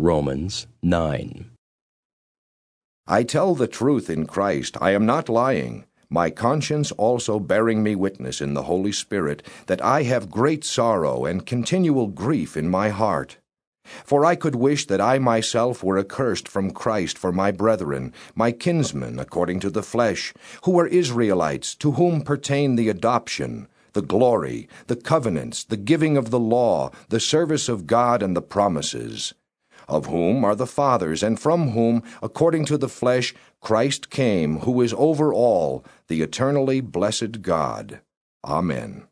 Romans 9. I tell the truth in Christ, I am not lying. My conscience also bearing me witness in the Holy Spirit, that I have great sorrow and continual grief in my heart. For I could wish that I myself were accursed from Christ for my brethren, my kinsmen according to the flesh, who are Israelites, to whom pertain the adoption, the glory, the covenants, the giving of the law, the service of God, and the promises of whom are the fathers, and from whom, according to the flesh, Christ came, who is over all, the eternally blessed God. Amen.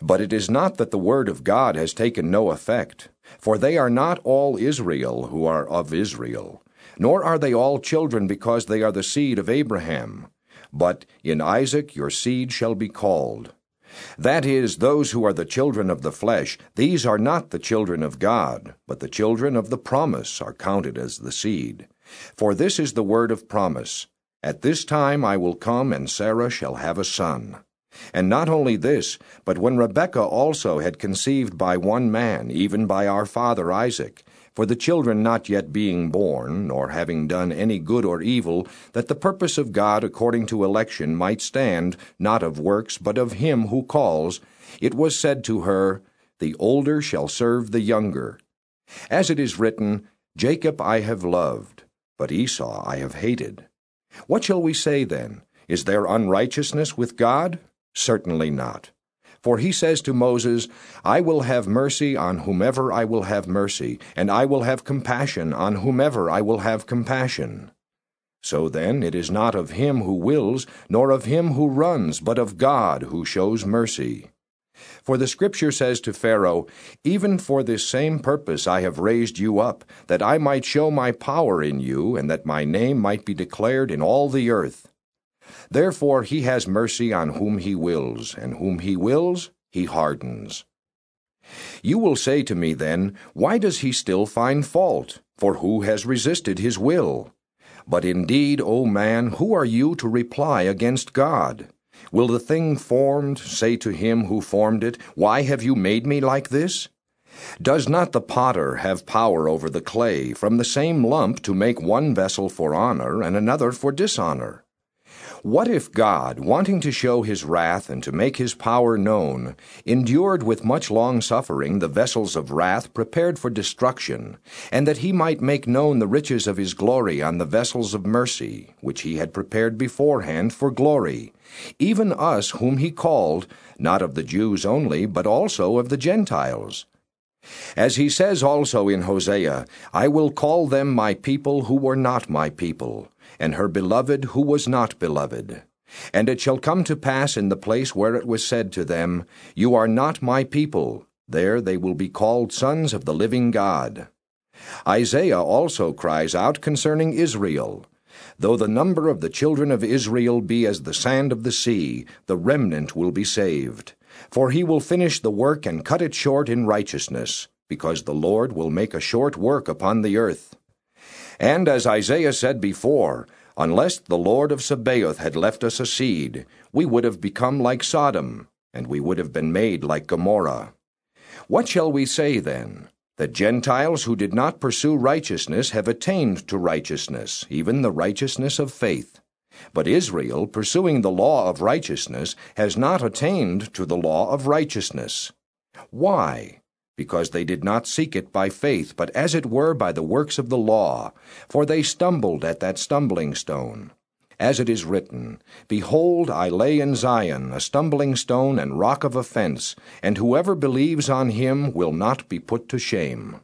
But it is not that the word of God has taken no effect, for they are not all Israel who are of Israel, nor are they all children because they are the seed of Abraham. But in Isaac your seed shall be called. That is, those who are the children of the flesh, these are not the children of God, but the children of the promise are counted as the seed. For this is the word of promise At this time I will come, and Sarah shall have a son. And not only this, but when Rebekah also had conceived by one man, even by our father Isaac, for the children not yet being born, nor having done any good or evil, that the purpose of God according to election might stand, not of works, but of him who calls, it was said to her, The older shall serve the younger. As it is written, Jacob I have loved, but Esau I have hated. What shall we say then? Is there unrighteousness with God? Certainly not. For he says to Moses, I will have mercy on whomever I will have mercy, and I will have compassion on whomever I will have compassion. So then it is not of him who wills, nor of him who runs, but of God who shows mercy. For the Scripture says to Pharaoh, Even for this same purpose I have raised you up, that I might show my power in you, and that my name might be declared in all the earth. Therefore he has mercy on whom he wills, and whom he wills, he hardens. You will say to me then, Why does he still find fault? For who has resisted his will? But indeed, O man, who are you to reply against God? Will the thing formed say to him who formed it, Why have you made me like this? Does not the potter have power over the clay, from the same lump to make one vessel for honor and another for dishonor? What if God, wanting to show his wrath and to make his power known, endured with much long suffering the vessels of wrath prepared for destruction, and that he might make known the riches of his glory on the vessels of mercy, which he had prepared beforehand for glory, even us whom he called, not of the Jews only, but also of the Gentiles? As he says also in Hosea, I will call them my people who were not my people and her beloved who was not beloved. And it shall come to pass in the place where it was said to them, You are not my people, there they will be called sons of the living God. Isaiah also cries out concerning Israel, Though the number of the children of Israel be as the sand of the sea, the remnant will be saved. For he will finish the work and cut it short in righteousness, because the Lord will make a short work upon the earth. And as Isaiah said before, unless the Lord of Sabaoth had left us a seed, we would have become like Sodom, and we would have been made like Gomorrah. What shall we say then? That Gentiles who did not pursue righteousness have attained to righteousness, even the righteousness of faith. But Israel, pursuing the law of righteousness, has not attained to the law of righteousness. Why? Because they did not seek it by faith, but as it were by the works of the law, for they stumbled at that stumbling stone. As it is written, Behold, I lay in Zion a stumbling stone and rock of offense, and whoever believes on him will not be put to shame.